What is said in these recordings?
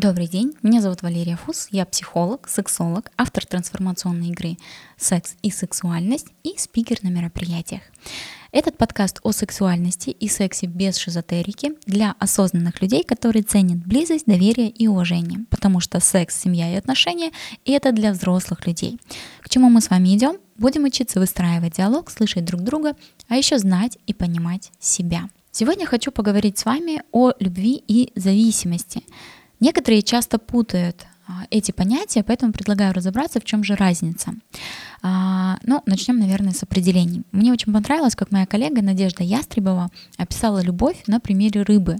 Добрый день, меня зовут Валерия Фус, я психолог, сексолог, автор трансформационной игры «Секс и сексуальность» и спикер на мероприятиях. Этот подкаст о сексуальности и сексе без шизотерики для осознанных людей, которые ценят близость, доверие и уважение, потому что секс, семья и отношения — это для взрослых людей. К чему мы с вами идем? Будем учиться выстраивать диалог, слышать друг друга, а еще знать и понимать себя. Сегодня хочу поговорить с вами о любви и зависимости — Некоторые часто путают а, эти понятия, поэтому предлагаю разобраться, в чем же разница. А, ну, начнем, наверное, с определений. Мне очень понравилось, как моя коллега Надежда Ястребова описала любовь на примере рыбы.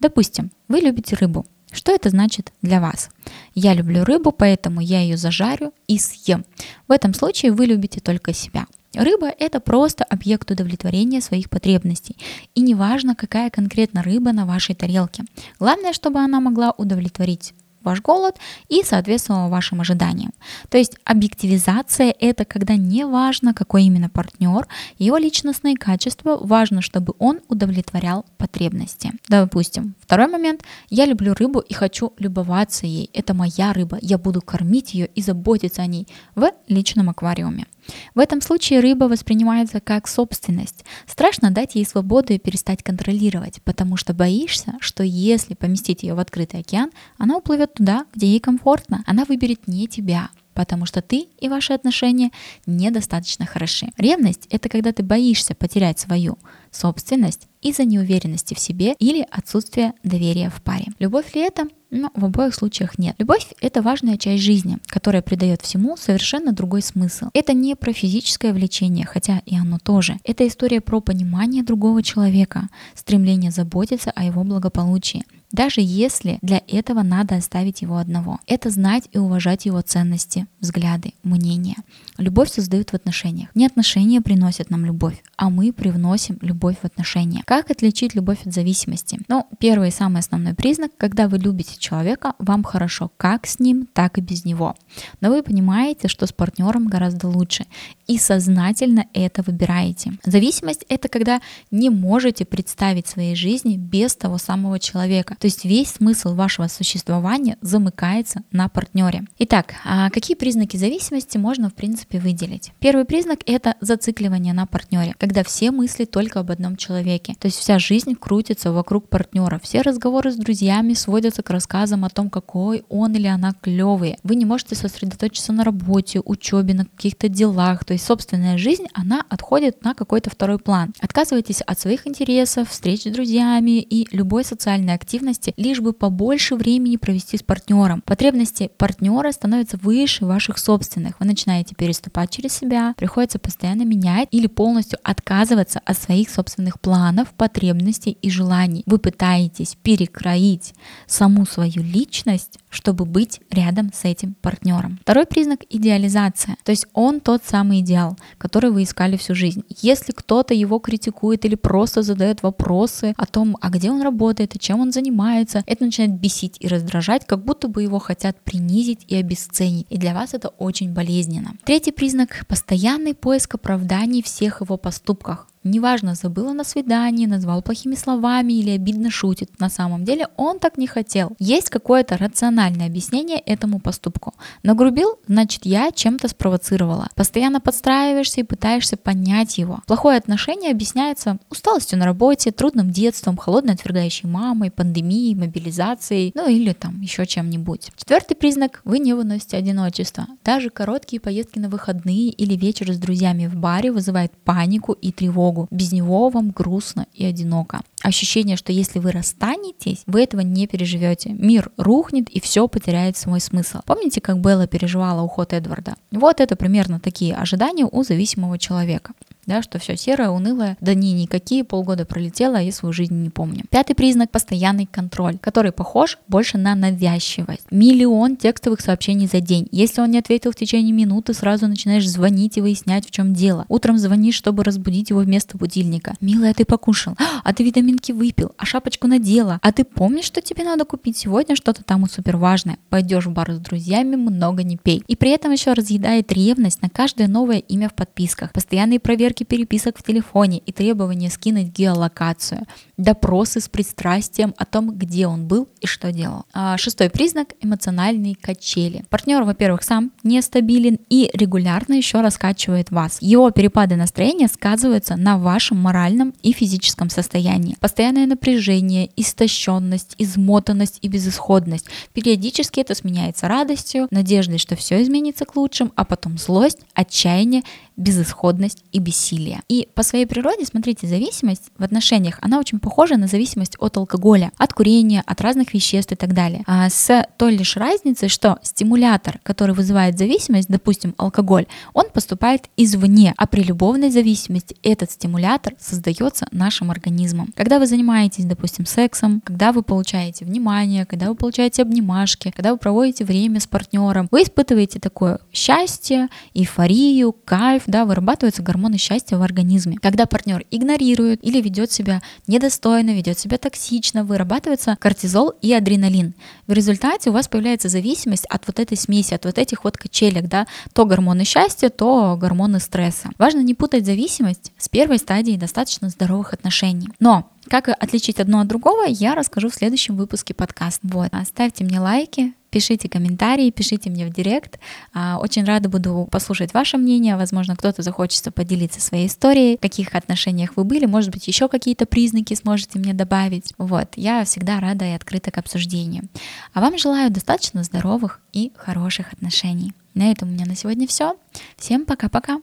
Допустим, вы любите рыбу. Что это значит для вас? Я люблю рыбу, поэтому я ее зажарю и съем. В этом случае вы любите только себя. Рыба – это просто объект удовлетворения своих потребностей. И неважно, какая конкретно рыба на вашей тарелке. Главное, чтобы она могла удовлетворить ваш голод и соответствовала вашим ожиданиям. То есть объективизация — это когда не важно, какой именно партнер, его личностные качества, важно, чтобы он удовлетворял потребности. Допустим, второй момент. Я люблю рыбу и хочу любоваться ей. Это моя рыба. Я буду кормить ее и заботиться о ней в личном аквариуме. В этом случае рыба воспринимается как собственность. Страшно дать ей свободу и перестать контролировать, потому что боишься, что если поместить ее в открытый океан, она уплывет туда, где ей комфортно. Она выберет не тебя, потому что ты и ваши отношения недостаточно хороши. Ревность — это когда ты боишься потерять свою собственность из-за неуверенности в себе или отсутствия доверия в паре. Любовь ли это? Но в обоих случаях нет. Любовь — это важная часть жизни, которая придает всему совершенно другой смысл. Это не про физическое влечение, хотя и оно тоже. Это история про понимание другого человека, стремление заботиться о его благополучии, даже если для этого надо оставить его одного. Это знать и уважать его ценности, взгляды, мнения. Любовь создают в отношениях. Не отношения приносят нам любовь, а мы привносим любовь в отношения. Как отличить любовь от зависимости? Ну, первый и самый основной признак, когда вы любите человека, вам хорошо как с ним, так и без него. Но вы понимаете, что с партнером гораздо лучше и сознательно это выбираете. Зависимость — это когда не можете представить своей жизни без того самого человека. То есть весь смысл вашего существования замыкается на партнере. Итак, а какие признаки зависимости можно в принципе выделить? Первый признак — это зацикливание на партнере, когда все мысли только об одном человеке. То есть вся жизнь крутится вокруг партнера. Все разговоры с друзьями сводятся к рассказам о том, какой он или она клевый. Вы не можете сосредоточиться на работе, учебе, на каких-то делах. То есть собственная жизнь, она отходит на какой-то второй план. Отказывайтесь от своих интересов, встреч с друзьями и любой социальной активности лишь бы побольше времени провести с партнером. Потребности партнера становятся выше ваших собственных. Вы начинаете переступать через себя, приходится постоянно менять или полностью отказываться от своих собственных планов, потребностей и желаний. Вы пытаетесь перекроить саму свою личность, чтобы быть рядом с этим партнером. Второй признак — идеализация. То есть он тот самый идеал, который вы искали всю жизнь. Если кто-то его критикует или просто задает вопросы о том, а где он работает и чем он занимается, это начинает бесить и раздражать, как будто бы его хотят принизить и обесценить. И для вас это очень болезненно. Третий признак — постоянный поиск оправданий всех его поступках. Неважно, забыла на свидании, назвал плохими словами или обидно шутит. На самом деле он так не хотел. Есть какое-то рациональное объяснение этому поступку. Нагрубил, значит я чем-то спровоцировала. Постоянно подстраиваешься и пытаешься понять его. Плохое отношение объясняется усталостью на работе, трудным детством, холодной отвергающей мамой, пандемией, мобилизацией, ну или там еще чем-нибудь. Четвертый признак – вы не выносите одиночество. Даже короткие поездки на выходные или вечер с друзьями в баре вызывают панику и тревогу Богу. Без него вам грустно и одиноко. Ощущение, что если вы расстанетесь, вы этого не переживете. Мир рухнет и все потеряет свой смысл. Помните, как Белла переживала уход Эдварда? Вот это примерно такие ожидания у зависимого человека да, что все серое, унылое, да не, никакие, полгода пролетело, а я свою жизнь не помню. Пятый признак – постоянный контроль, который похож больше на навязчивость. Миллион текстовых сообщений за день. Если он не ответил в течение минуты, сразу начинаешь звонить и выяснять, в чем дело. Утром звонишь, чтобы разбудить его вместо будильника. Милая, ты покушал, а ты витаминки выпил, а шапочку надела, а ты помнишь, что тебе надо купить сегодня что-то там супер важное. Пойдешь в бар с друзьями, много не пей. И при этом еще разъедает ревность на каждое новое имя в подписках. Постоянные проверки проверки переписок в телефоне и требование скинуть геолокацию, допросы с пристрастием о том, где он был и что делал. А шестой признак – эмоциональные качели. Партнер, во-первых, сам нестабилен и регулярно еще раскачивает вас. Его перепады настроения сказываются на вашем моральном и физическом состоянии. Постоянное напряжение, истощенность, измотанность и безысходность. Периодически это сменяется радостью, надеждой, что все изменится к лучшему, а потом злость, отчаяние, безысходность и бессилие. И по своей природе, смотрите, зависимость в отношениях, она очень похожа на зависимость от алкоголя, от курения, от разных веществ и так далее. А с той лишь разницей, что стимулятор, который вызывает зависимость, допустим, алкоголь, он поступает извне, а при любовной зависимости этот стимулятор создается нашим организмом. Когда вы занимаетесь, допустим, сексом, когда вы получаете внимание, когда вы получаете обнимашки, когда вы проводите время с партнером, вы испытываете такое счастье, эйфорию, кайф, да, вырабатываются гормоны счастья в организме. Когда партнер игнорирует или ведет себя недостойно, ведет себя токсично, вырабатывается кортизол и адреналин. В результате у вас появляется зависимость от вот этой смеси, от вот этих вот качелек, да, то гормоны счастья, то гормоны стресса. Важно не путать зависимость с первой стадией достаточно здоровых отношений. Но как отличить одно от другого, я расскажу в следующем выпуске подкаста. Вот. Ставьте мне лайки, пишите комментарии, пишите мне в директ. А, очень рада буду послушать ваше мнение. Возможно, кто-то захочется поделиться своей историей, в каких отношениях вы были, может быть, еще какие-то признаки сможете мне добавить. Вот, я всегда рада и открыта к обсуждению. А вам желаю достаточно здоровых и хороших отношений. На этом у меня на сегодня все. Всем пока-пока.